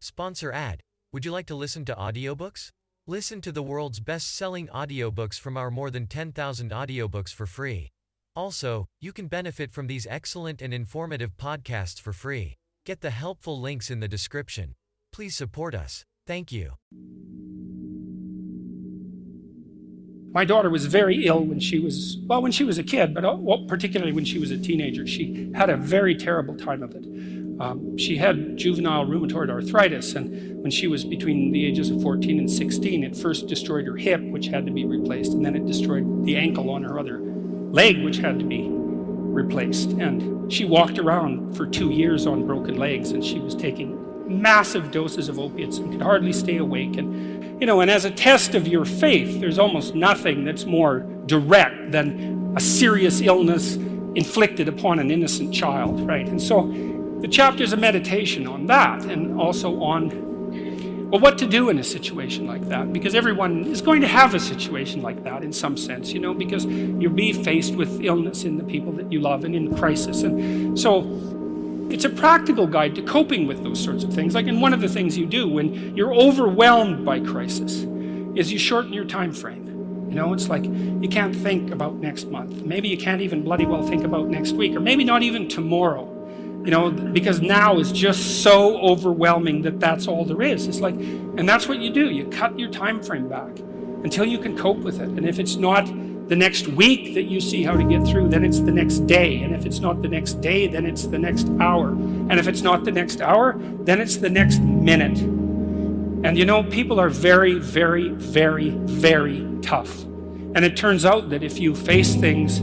Sponsor ad. Would you like to listen to audiobooks? Listen to the world's best-selling audiobooks from our more than 10,000 audiobooks for free. Also, you can benefit from these excellent and informative podcasts for free. Get the helpful links in the description. Please support us. Thank you. My daughter was very ill when she was, well, when she was a kid, but uh, particularly when she was a teenager. She had a very terrible time of it. Um, she had juvenile rheumatoid arthritis, and when she was between the ages of 14 and 16, it first destroyed her hip, which had to be replaced, and then it destroyed the ankle on her other leg, which had to be replaced. And she walked around for two years on broken legs, and she was taking massive doses of opiates and could hardly stay awake. And, you know, and as a test of your faith, there's almost nothing that's more direct than a serious illness inflicted upon an innocent child, right? And so the chapter's a meditation on that and also on well, what to do in a situation like that, because everyone is going to have a situation like that in some sense, you know, because you'll be faced with illness in the people that you love and in crisis. And so it's a practical guide to coping with those sorts of things. Like, and one of the things you do when you're overwhelmed by crisis is you shorten your time frame. You know, it's like you can't think about next month. Maybe you can't even bloody well think about next week, or maybe not even tomorrow. You know, because now is just so overwhelming that that's all there is. It's like, and that's what you do. You cut your time frame back until you can cope with it. And if it's not the next week that you see how to get through, then it's the next day. And if it's not the next day, then it's the next hour. And if it's not the next hour, then it's the next minute. And you know, people are very, very, very, very tough. And it turns out that if you face things,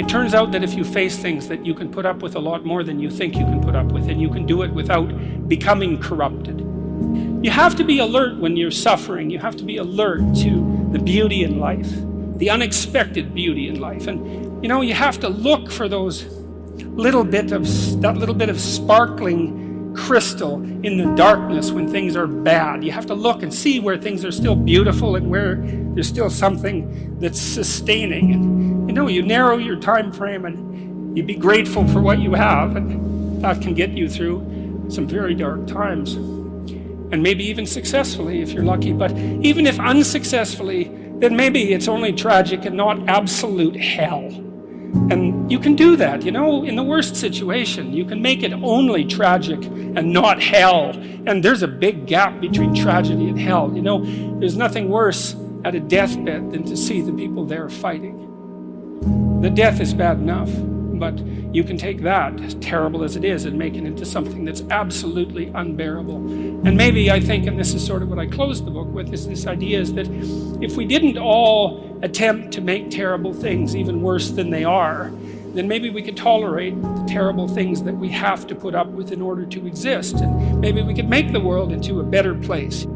it turns out that if you face things that you can put up with a lot more than you think you can put up with, and you can do it without becoming corrupted. You have to be alert when you're suffering. You have to be alert to the beauty in life, the unexpected beauty in life. And you know, you have to look for those little bit of that little bit of sparkling crystal in the darkness when things are bad. You have to look and see where things are still beautiful and where there's still something that's sustaining. And you know, you narrow your time frame and you be grateful for what you have, and that can get you through some very dark times. And maybe even successfully if you're lucky. But even if unsuccessfully, then maybe it's only tragic and not absolute hell. And you can do that, you know, in the worst situation. You can make it only tragic and not hell. And there's a big gap between tragedy and hell. You know, there's nothing worse at a deathbed than to see the people there fighting. The death is bad enough, but you can take that, as terrible as it is, and make it into something that's absolutely unbearable. And maybe I think, and this is sort of what I closed the book with, is this idea is that if we didn't all attempt to make terrible things even worse than they are, then maybe we could tolerate the terrible things that we have to put up with in order to exist. And maybe we could make the world into a better place.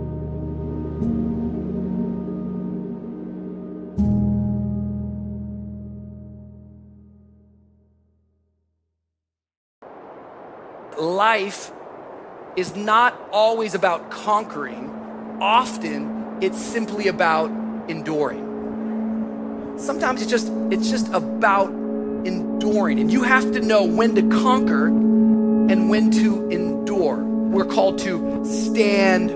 Life is not always about conquering, often it's simply about enduring. Sometimes it's just it's just about enduring and you have to know when to conquer and when to endure. We're called to stand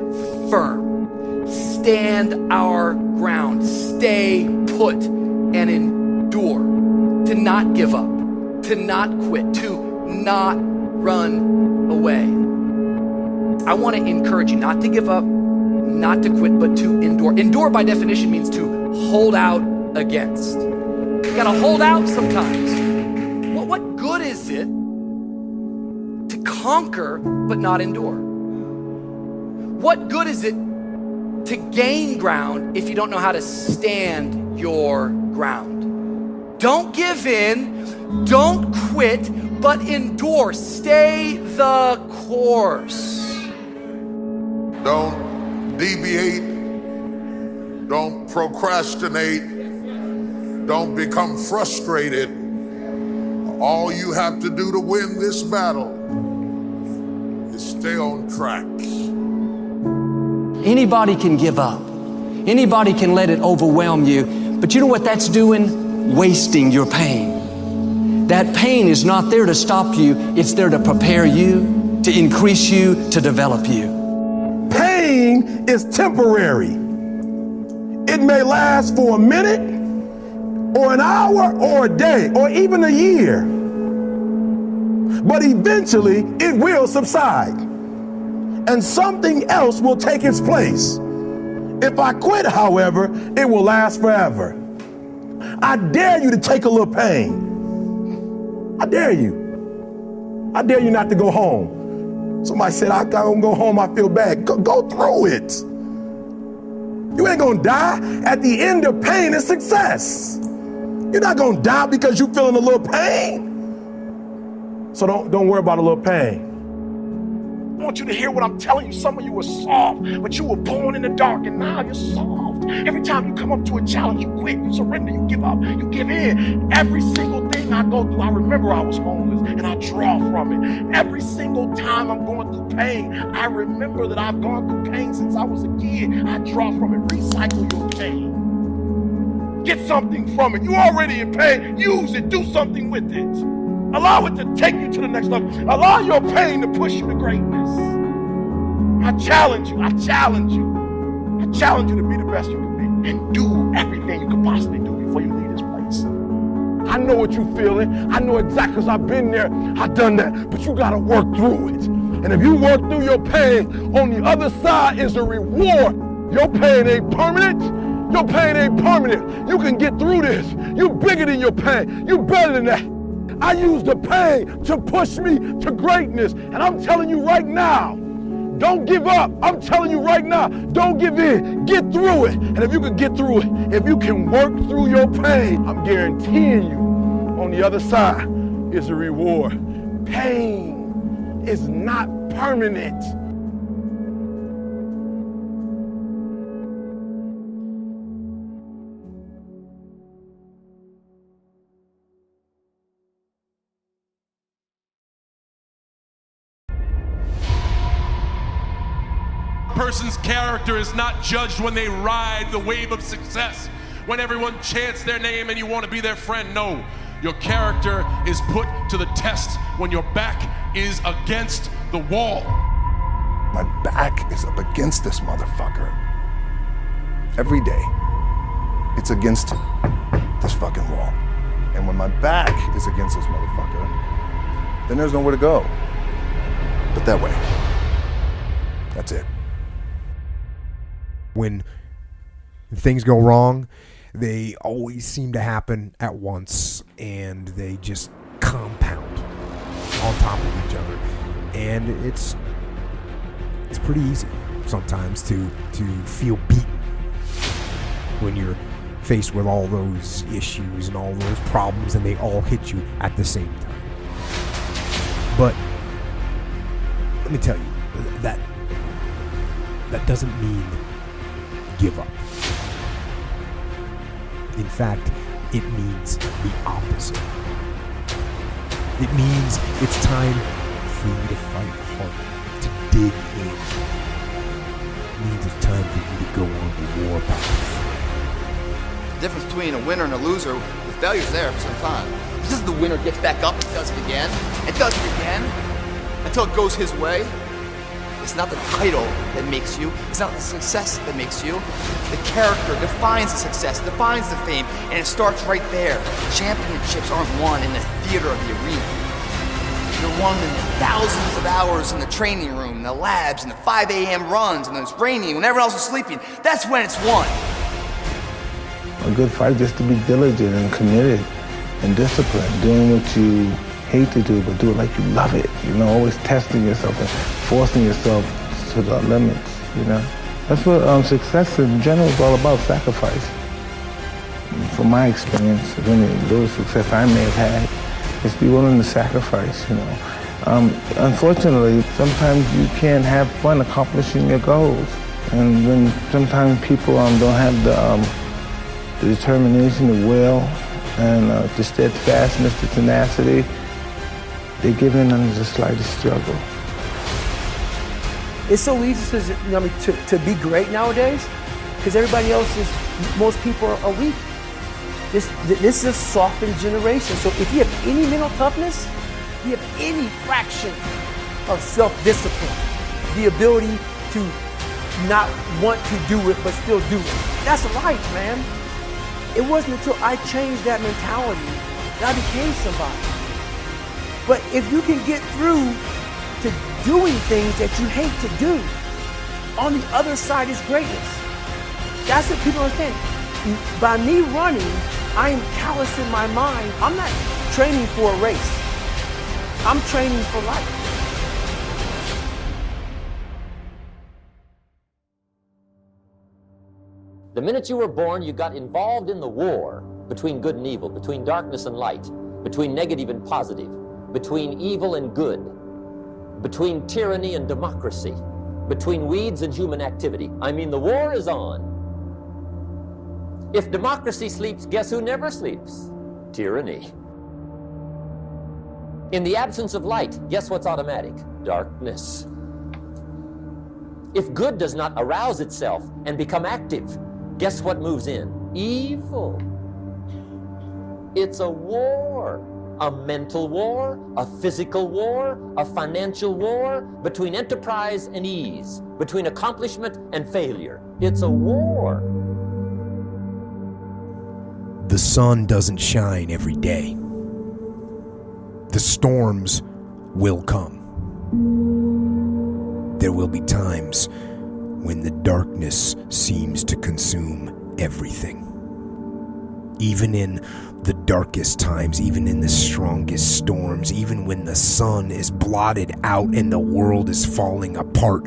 firm. Stand our ground. Stay put and endure. To not give up. To not quit. To not run away. I want to encourage you not to give up, not to quit, but to endure. Endure, by definition, means to hold out against. You gotta hold out sometimes. Well, what good is it to conquer but not endure? What good is it to gain ground if you don't know how to stand your ground? Don't give in, don't quit, but endure. Stay the course. Don't deviate. Don't procrastinate. Don't become frustrated. All you have to do to win this battle is stay on track. Anybody can give up. Anybody can let it overwhelm you. But you know what that's doing? Wasting your pain. That pain is not there to stop you, it's there to prepare you to increase you, to develop you. Pain is temporary. It may last for a minute, or an hour, or a day, or even a year. But eventually, it will subside, and something else will take its place. If I quit, however, it will last forever. I dare you to take a little pain. I dare you. I dare you not to go home. Somebody said, I don't go home, I feel bad. Go, go through it. You ain't gonna die. At the end of pain is success. You're not gonna die because you're feeling a little pain. So don't, don't worry about a little pain. I want you to hear what I'm telling you. Some of you were soft, but you were born in the dark, and now you're soft. Every time you come up to a challenge, you quit, you surrender, you give up, you give in. Every single thing I go through, I remember I was homeless and I draw from it. Every single time I'm going through pain, I remember that I've gone through pain since I was a kid. I draw from it. Recycle your pain. Get something from it. You already in pain. Use it. Do something with it. Allow it to take you to the next level. Allow your pain to push you to greatness. I challenge you. I challenge you. I challenge you to be the best you can be and do everything you can possibly do before you leave this place. I know what you're feeling. I know exactly because I've been there. I've done that. But you got to work through it. And if you work through your pain, on the other side is a reward. Your pain ain't permanent. Your pain ain't permanent. You can get through this. You're bigger than your pain. You're better than that. I use the pain to push me to greatness. And I'm telling you right now, don't give up. I'm telling you right now, don't give in. Get through it. And if you can get through it, if you can work through your pain, I'm guaranteeing you on the other side is a reward. Pain is not permanent. Character is not judged when they ride the wave of success, when everyone chants their name and you want to be their friend. No, your character is put to the test when your back is against the wall. My back is up against this motherfucker. Every day, it's against this fucking wall. And when my back is against this motherfucker, then there's nowhere to go. But that way. That's it when things go wrong, they always seem to happen at once and they just compound on top of each other. And it's it's pretty easy sometimes to to feel beaten when you're faced with all those issues and all those problems and they all hit you at the same time. But let me tell you that that doesn't mean give up. In fact, it means the opposite. It means it's time for you to fight hard, to dig in. It means it's time for you to go on the war path. The difference between a winner and a loser, the failure's there for some time. This is the winner gets back up and does it again, and does it again, until it goes his way. It's not the title that makes you. It's not the success that makes you. The character defines the success, defines the fame, and it starts right there. Championships aren't won in the theater of the arena. They're won in the thousands of hours in the training room, in the labs, in the 5 a.m. runs, and it's raining when everyone else is sleeping. That's when it's won. A good fight is just to be diligent and committed and disciplined, doing what you hate to do, but do it like you love it. You know, always testing yourself forcing yourself to the limits, you know. That's what um, success in general is all about, sacrifice. From my experience, of any little success I may have had, is be willing to sacrifice, you know. Um, unfortunately, sometimes you can't have fun accomplishing your goals. And when sometimes people um, don't have the, um, the determination, the will, and uh, the steadfastness, the tenacity, they give in under the slightest struggle. It's so easy to, you know, to, to be great nowadays because everybody else is, most people are, weak. This, this is a softened generation. So if you have any mental toughness, you have any fraction of self-discipline, the ability to not want to do it but still do it. That's life, man. It wasn't until I changed that mentality that I became somebody. But if you can get through to doing things that you hate to do, on the other side is greatness. That's what people understand. By me running, I am callous in my mind. I'm not training for a race. I'm training for life. The minute you were born, you got involved in the war between good and evil, between darkness and light, between negative and positive, between evil and good, between tyranny and democracy, between weeds and human activity. I mean, the war is on. If democracy sleeps, guess who never sleeps? Tyranny. In the absence of light, guess what's automatic? Darkness. If good does not arouse itself and become active, guess what moves in? Evil. It's a war. A mental war, a physical war, a financial war, between enterprise and ease, between accomplishment and failure. It's a war. The sun doesn't shine every day. The storms will come. There will be times when the darkness seems to consume everything. Even in the darkest times, even in the strongest storms, even when the sun is blotted out and the world is falling apart,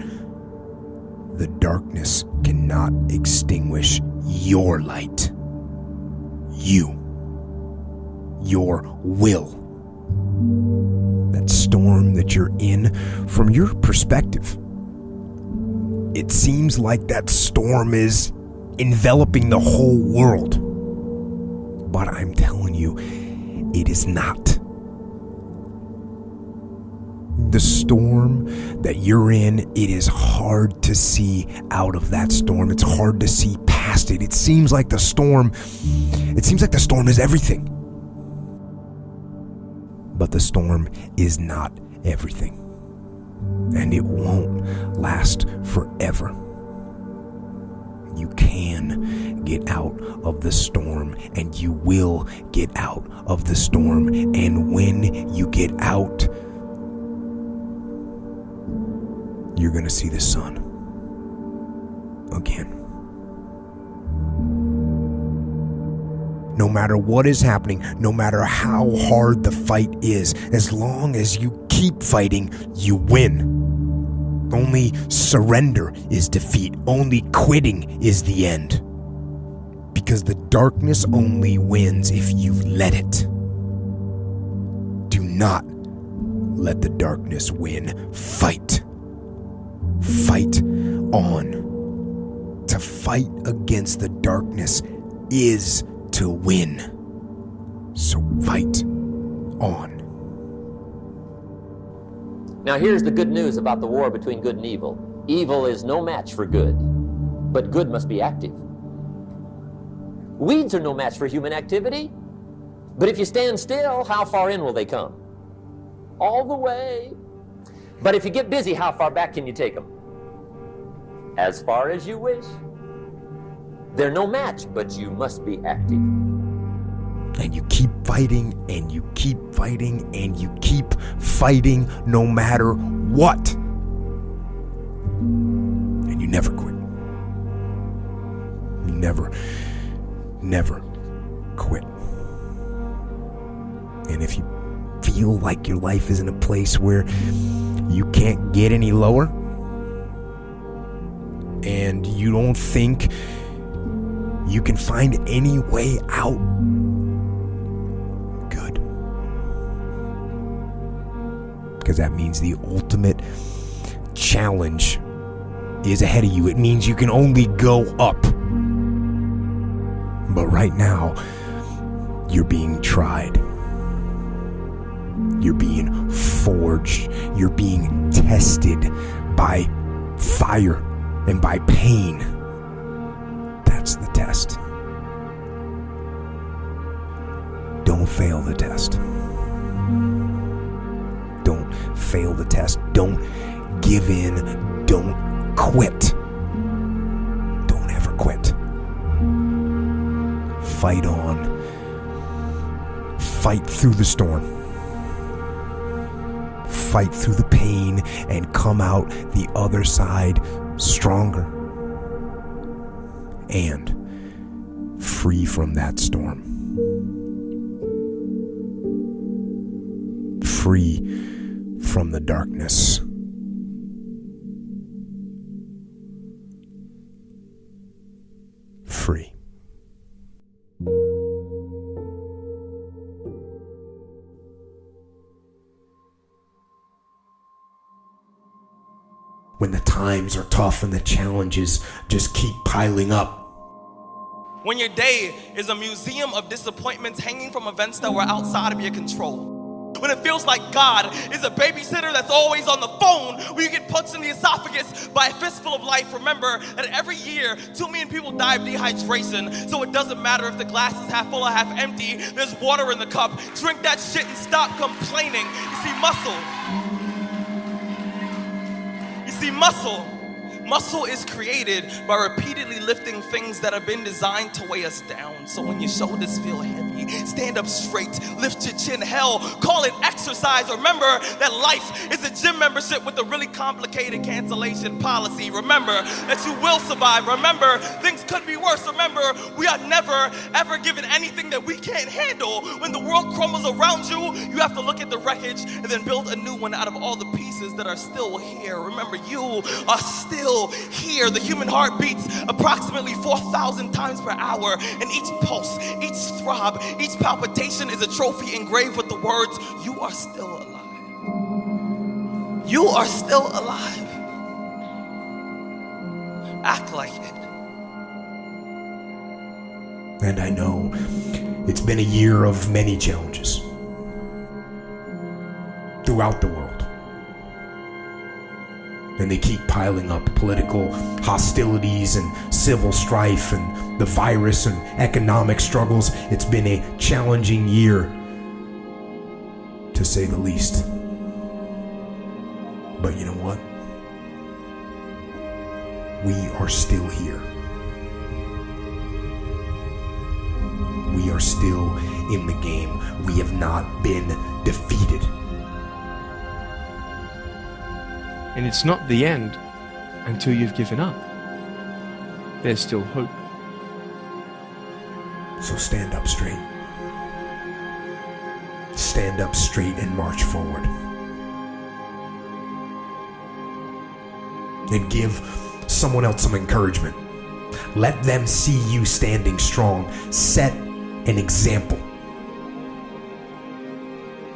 the darkness cannot extinguish your light. You. Your will. That storm that you're in, from your perspective, it seems like that storm is enveloping the whole world. But I'm telling you, it is not. The storm that you're in, it is hard to see out of that storm. It's hard to see past it. It seems like the storm, it seems like the storm is everything. But the storm is not everything. And it won't last forever. You can get out of the storm, and you will get out of the storm. And when you get out, you're going to see the sun again. No matter what is happening, no matter how hard the fight is, as long as you keep fighting, you win. Only surrender is defeat. Only quitting is the end. Because the darkness only wins if you let it. Do not let the darkness win. Fight. Fight on. To fight against the darkness is to win. So fight on. Now, here's the good news about the war between good and evil evil is no match for good, but good must be active. Weeds are no match for human activity, but if you stand still, how far in will they come? All the way. But if you get busy, how far back can you take them? As far as you wish. They're no match, but you must be active and you keep fighting and you keep fighting and you keep fighting no matter what. And you never quit. You never, never quit. And if you feel like your life is in a place where you can't get any lower and you don't think you can find any way out because that means the ultimate challenge is ahead of you. It means you can only go up. But right now, you're being tried. You're being forged. You're being tested by fire and by pain. That's the test. Don't fail the test fail the test. Don't give in. Don't quit. Don't ever quit. Fight on. Fight through the storm. Fight through the pain and come out the other side stronger and free from that storm. Free from the darkness. Free. When the times are tough and the challenges just keep piling up, When your day is a museum of disappointments hanging from events that were outside of your control. When it feels like God is a babysitter that's always on the phone, when you get punched in the esophagus by a fistful of life, remember that every year, two million people die of dehydration. So it doesn't matter if the glass is half full or half empty, there's water in the cup. Drink that shit and stop complaining. You see, muscle. You see, muscle. Muscle is created by repeatedly lifting things that have been designed to weigh us down. So when your shoulders feel heavy, stand up straight, lift your chin. Hell, call it exercise. Remember that life is a gym membership with a really complicated cancellation policy. Remember that you will survive. Remember things could be worse. Remember we are never ever given anything that we can't handle. When the world crumbles around you, you have to look at the wreckage and then build a new one out of all the pieces that are still here. Remember, you are still here. The human heart beats approximately 4,000 times per hour, and each pulse, each throb, each palpitation is a trophy engraved with the words, You are still alive. You are still alive. Act like it. and I know it's been a year of many challenges throughout the world. And they keep piling up political hostilities and civil strife and the virus and economic struggles. It's been a challenging year, to say the least. But you know what? We are still here. We are still in the game. We have not been defeated. And it's not the end until you've given up. There's still hope. So stand up straight. Stand up straight and march forward. And give someone else some encouragement. Let them see you standing strong. Set an example.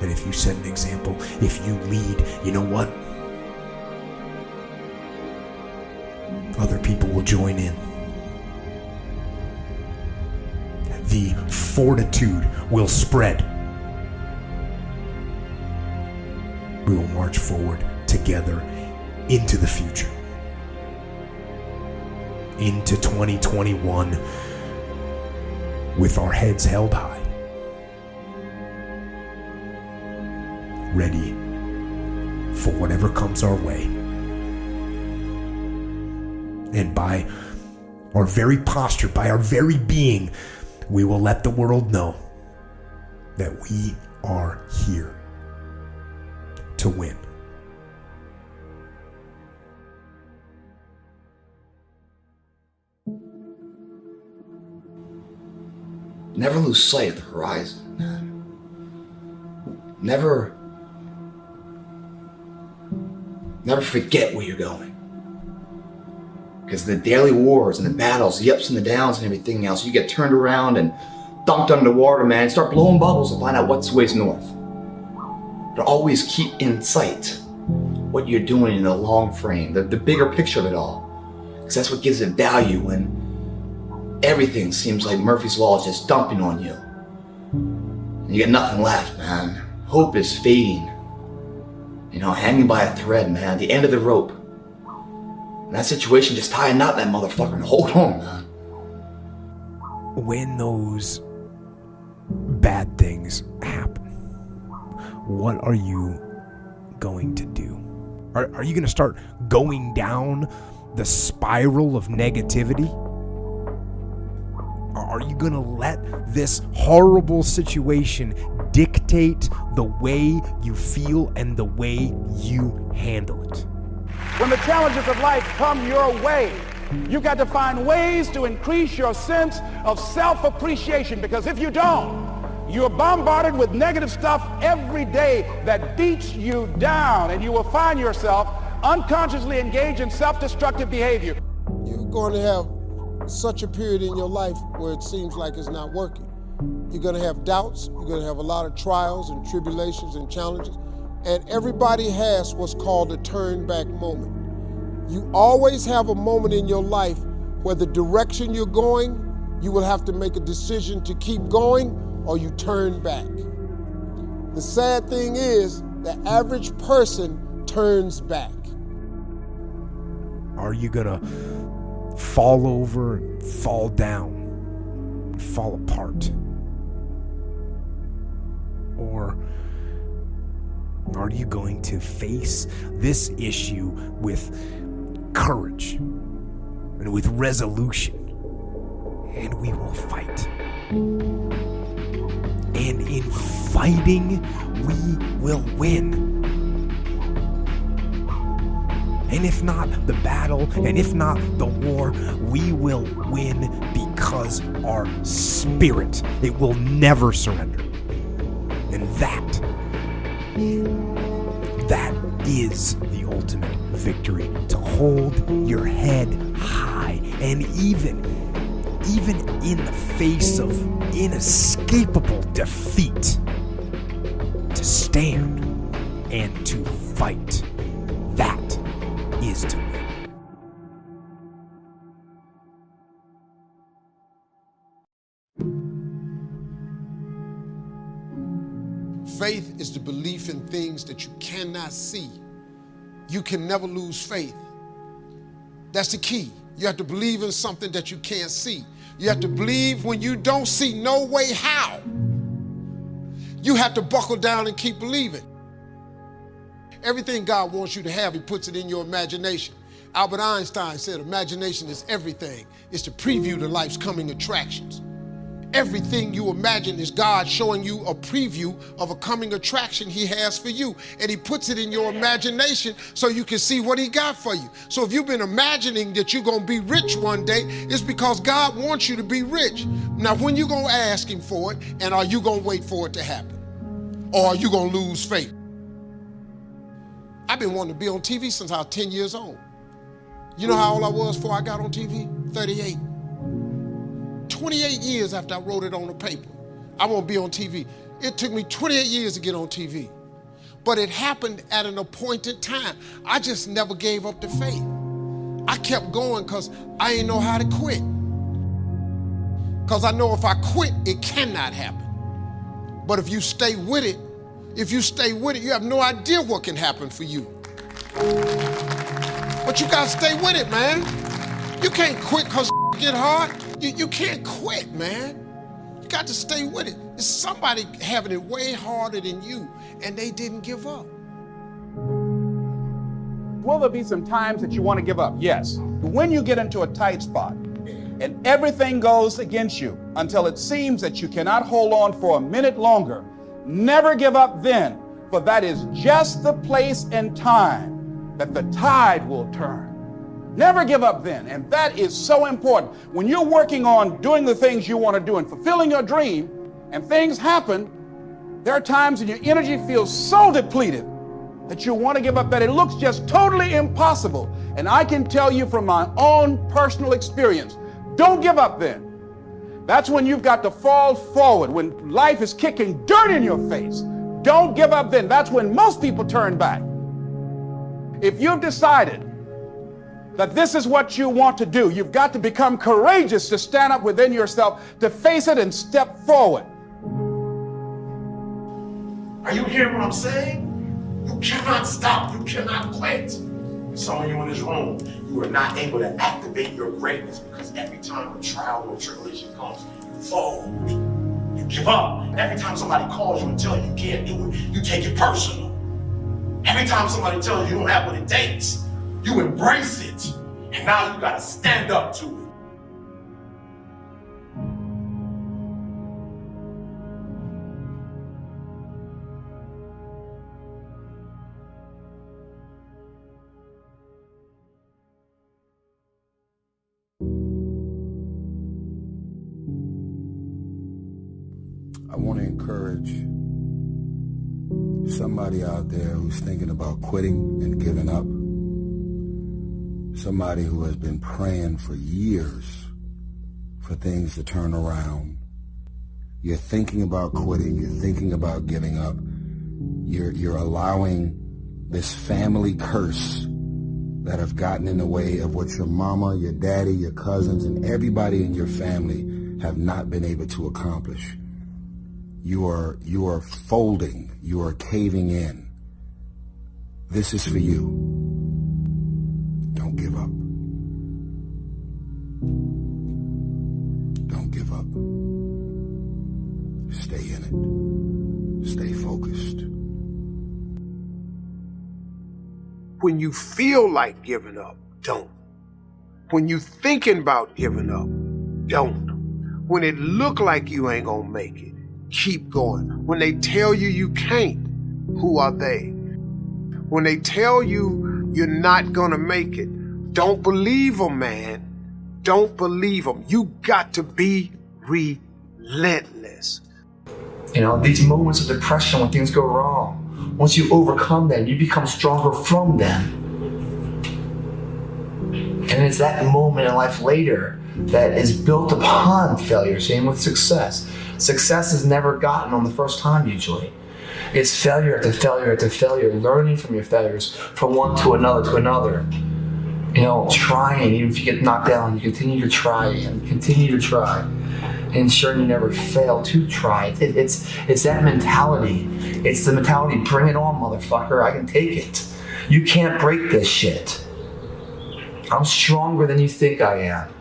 And if you set an example, if you lead, you know what? Join in. The fortitude will spread. We will march forward together into the future. Into 2021 with our heads held high. Ready for whatever comes our way. And by our very posture, by our very being, we will let the world know that we are here to win. Never lose sight of the horizon, man. Never. Never forget where you're going. Because the daily wars and the battles, the ups and the downs and everything else, you get turned around and dumped underwater, man, start blowing bubbles and find out what's ways north. But always keep in sight what you're doing in the long frame, the, the bigger picture of it all. Because that's what gives it value when everything seems like Murphy's Law is just dumping on you. And you got nothing left, man. Hope is fading. You know, hanging by a thread, man, the end of the rope. That situation, just tie a knot that motherfucker and hold on, man. When those bad things happen, what are you going to do? Are, are you going to start going down the spiral of negativity? Are you going to let this horrible situation dictate the way you feel and the way you handle it? When the challenges of life come your way, you got to find ways to increase your sense of self-appreciation because if you don't, you're bombarded with negative stuff every day that beats you down and you will find yourself unconsciously engaged in self-destructive behavior. You're going to have such a period in your life where it seems like it's not working. You're going to have doubts. You're going to have a lot of trials and tribulations and challenges. And everybody has what's called a turn back moment. You always have a moment in your life where the direction you're going, you will have to make a decision to keep going or you turn back. The sad thing is, the average person turns back. Are you going to fall over and fall down, fall apart? Or are you going to face this issue with courage and with resolution? And we will fight. And in fighting, we will win. And if not the battle, and if not the war, we will win because our spirit, it will never surrender. And that, that is the ultimate victory. To hold your head high and even, even in the face of inescapable defeat, to stand and to fight. That is to Faith is the belief in things that you cannot see. You can never lose faith. That's the key. You have to believe in something that you can't see. You have to believe when you don't see no way how. You have to buckle down and keep believing. Everything God wants you to have, He puts it in your imagination. Albert Einstein said, Imagination is everything, it's the preview to life's coming attractions. Everything you imagine is God showing you a preview of a coming attraction He has for you. And He puts it in your imagination so you can see what He got for you. So if you've been imagining that you're going to be rich one day, it's because God wants you to be rich. Now, when you going to ask Him for it, and are you going to wait for it to happen? Or are you going to lose faith? I've been wanting to be on TV since I was 10 years old. You know how old I was before I got on TV? 38. 28 years after I wrote it on the paper, I won't be on TV. It took me 28 years to get on TV. But it happened at an appointed time. I just never gave up the faith. I kept going because I didn't know how to quit. Because I know if I quit, it cannot happen. But if you stay with it, if you stay with it, you have no idea what can happen for you. But you gotta stay with it, man. You can't quit because get hard. You, you can't quit, man. You got to stay with it. It's somebody having it way harder than you, and they didn't give up. Will there be some times that you want to give up? Yes. When you get into a tight spot and everything goes against you until it seems that you cannot hold on for a minute longer, never give up then, for that is just the place and time that the tide will turn. Never give up then. And that is so important. When you're working on doing the things you want to do and fulfilling your dream, and things happen, there are times when your energy feels so depleted that you want to give up that it looks just totally impossible. And I can tell you from my own personal experience, don't give up then. That's when you've got to fall forward, when life is kicking dirt in your face. Don't give up then. That's when most people turn back. If you've decided that this is what you want to do, you've got to become courageous to stand up within yourself, to face it and step forward. Are you hearing what I'm saying? You cannot stop. You cannot quit. Some of you in this room, you are not able to activate your greatness because every time a trial or tribulation comes, you fold. You give up. Every time somebody calls you and tells you you can't do it, you take it personal. Every time somebody tells you you don't have what it takes, you embrace it. And now you gotta stand up to it. I want to encourage somebody out there who's thinking about quitting and giving up. Somebody who has been praying for years for things to turn around. You're thinking about quitting. You're thinking about giving up. You're, you're allowing this family curse that have gotten in the way of what your mama, your daddy, your cousins, and everybody in your family have not been able to accomplish you are you are folding you are caving in this is for you give up don't give up stay in it stay focused When you feel like giving up, don't. When you thinking about giving up, don't. When it look like you ain't gonna make it, keep going. When they tell you you can't, who are they? When they tell you you're not gonna make it, don't believe them, man. Don't believe them. You got to be relentless. You know, these moments of depression when things go wrong, once you overcome them, you become stronger from them. And it's that moment in life later that is built upon failure. Same with success. Success is never gotten on the first time, usually. It's failure after failure after failure, learning from your failures from one to another to another. You know, trying, even if you get knocked down, you continue to try and continue to try. And ensuring you never fail to try. It, it's it's that mentality. It's the mentality, bring it on, motherfucker. I can take it. You can't break this shit. I'm stronger than you think I am.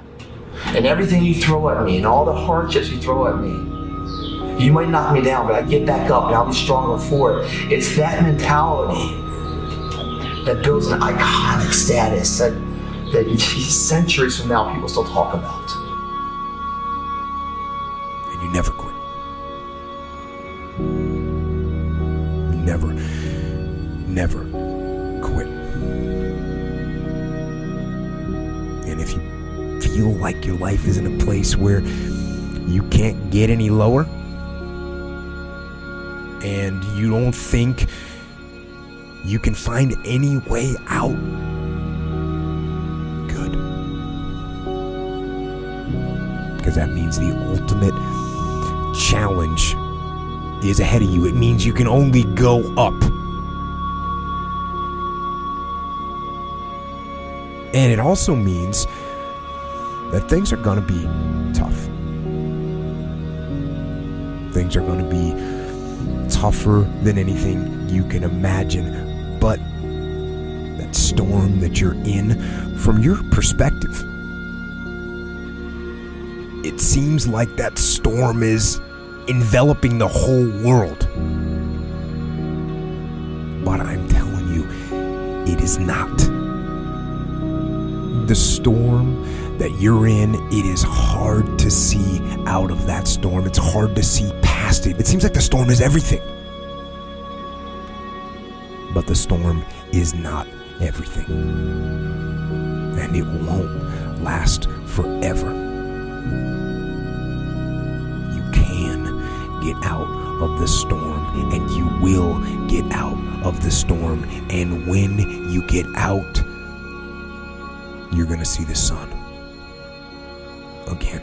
And everything you throw at me and all the hardships you throw at me, you might knock me down, but I get back up and I'll be stronger for it. It's that mentality that builds an iconic status that, that centuries from now people still talk about. and you never quit. Never, never quit. And if you feel like your life is in a place where you can't get any lower, and you don't think you can find any way out, good. Because that means the ultimate challenge is ahead of you. It means you can only go up. And it also means that things are going to be tough. Things are going to be tougher than anything you can imagine. Storm that you're in, from your perspective, it seems like that storm is enveloping the whole world. But I'm telling you, it is not. The storm that you're in, it is hard to see out of that storm. It's hard to see past it. It seems like the storm is everything. But the storm is not everything. And it won't last forever. You can get out of the storm, and you will get out of the storm. And when you get out, you're going to see the sun again.